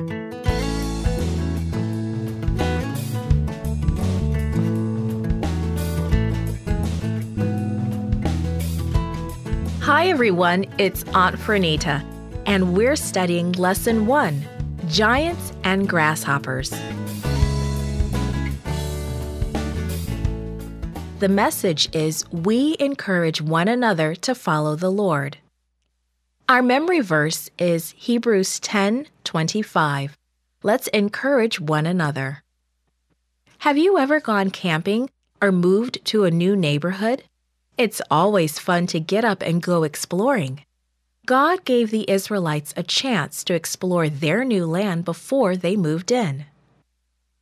Hi, everyone. It's Aunt Fernita, and we're studying Lesson 1 Giants and Grasshoppers. The message is we encourage one another to follow the Lord. Our memory verse is Hebrews 10:25. Let's encourage one another. Have you ever gone camping or moved to a new neighborhood? It's always fun to get up and go exploring. God gave the Israelites a chance to explore their new land before they moved in.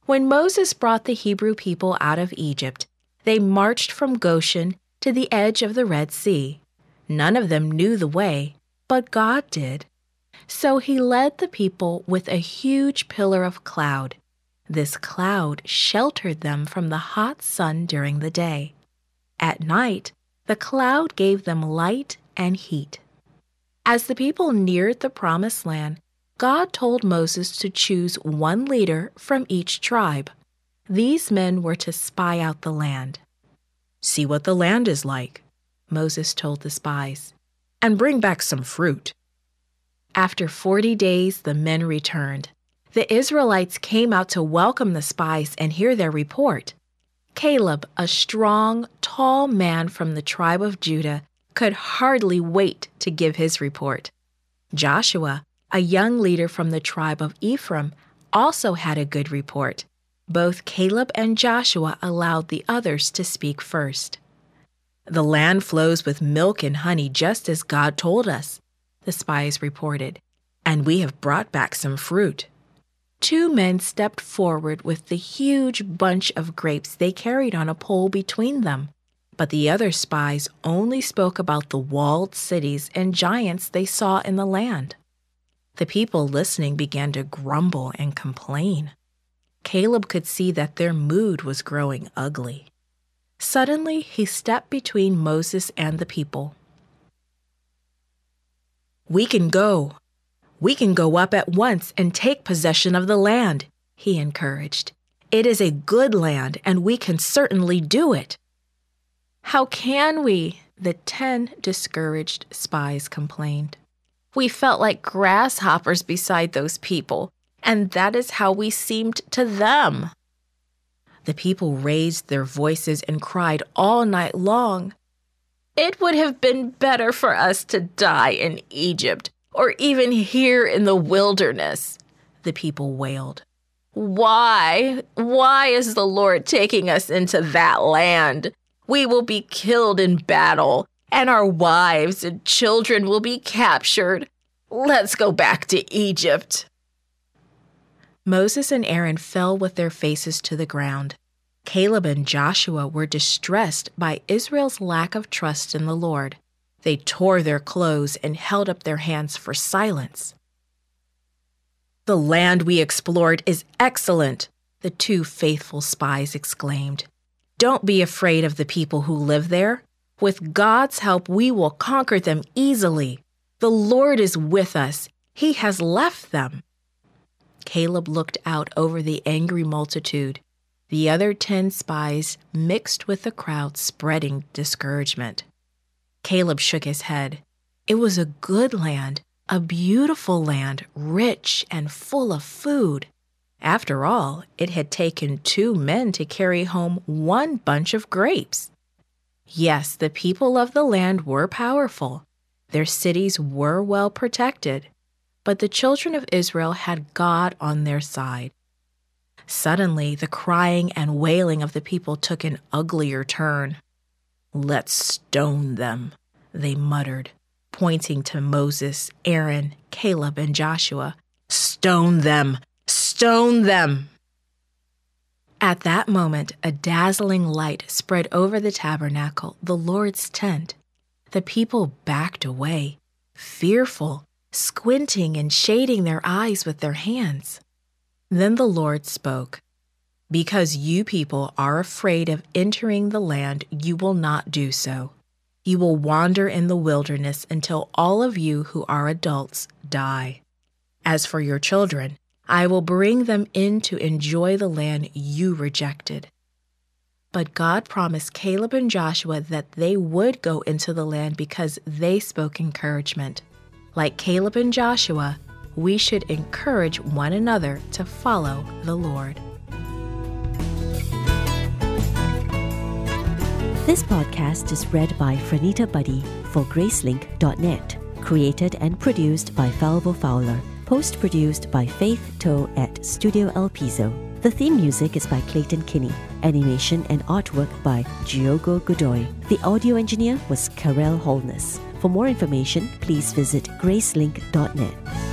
When Moses brought the Hebrew people out of Egypt, they marched from Goshen to the edge of the Red Sea. None of them knew the way, but God did. So he led the people with a huge pillar of cloud. This cloud sheltered them from the hot sun during the day. At night, the cloud gave them light and heat. As the people neared the Promised Land, God told Moses to choose one leader from each tribe. These men were to spy out the land. See what the land is like, Moses told the spies, and bring back some fruit. After 40 days, the men returned. The Israelites came out to welcome the spies and hear their report. Caleb, a strong, tall man from the tribe of Judah, could hardly wait to give his report. Joshua, a young leader from the tribe of Ephraim, also had a good report. Both Caleb and Joshua allowed the others to speak first. The land flows with milk and honey just as God told us, the spies reported, and we have brought back some fruit. Two men stepped forward with the huge bunch of grapes they carried on a pole between them. But the other spies only spoke about the walled cities and giants they saw in the land. The people listening began to grumble and complain. Caleb could see that their mood was growing ugly. Suddenly, he stepped between Moses and the people. We can go. We can go up at once and take possession of the land, he encouraged. It is a good land, and we can certainly do it. How can we? The ten discouraged spies complained. We felt like grasshoppers beside those people and that is how we seemed to them. The people raised their voices and cried all night long. It would have been better for us to die in Egypt or even here in the wilderness, the people wailed. Why? Why is the Lord taking us into that land? We will be killed in battle, and our wives and children will be captured. Let's go back to Egypt. Moses and Aaron fell with their faces to the ground. Caleb and Joshua were distressed by Israel's lack of trust in the Lord. They tore their clothes and held up their hands for silence. The land we explored is excellent, the two faithful spies exclaimed. Don't be afraid of the people who live there. With God's help, we will conquer them easily. The Lord is with us. He has left them. Caleb looked out over the angry multitude. The other ten spies mixed with the crowd, spreading discouragement. Caleb shook his head. It was a good land, a beautiful land, rich and full of food. After all, it had taken two men to carry home one bunch of grapes. Yes, the people of the land were powerful. Their cities were well protected but the children of Israel had God on their side. Suddenly, the crying and wailing of the people took an uglier turn. Let's stone them, they muttered, pointing to Moses, Aaron, Caleb, and Joshua. Stone them! Stone them! At that moment, a dazzling light spread over the tabernacle, the Lord's tent. The people backed away, fearful squinting and shading their eyes with their hands. Then the Lord spoke Because you people are afraid of entering the land, you will not do so. You will wander in the wilderness until all of you who are adults die. As for your children, I will bring them in to enjoy the land you rejected. But God promised Caleb and Joshua that they would go into the land because they spoke encouragement. Like Caleb and Joshua, we should encourage one another to follow the Lord. This podcast is read by Franita Buddy for Gracelink.net, created and produced by Falvo Fowler, post produced by Faith Toe at Studio El Piso. The theme music is by Clayton Kinney, animation and artwork by Giogo Godoy. The audio engineer was Karel Holness. For more information, please visit gracelink.net.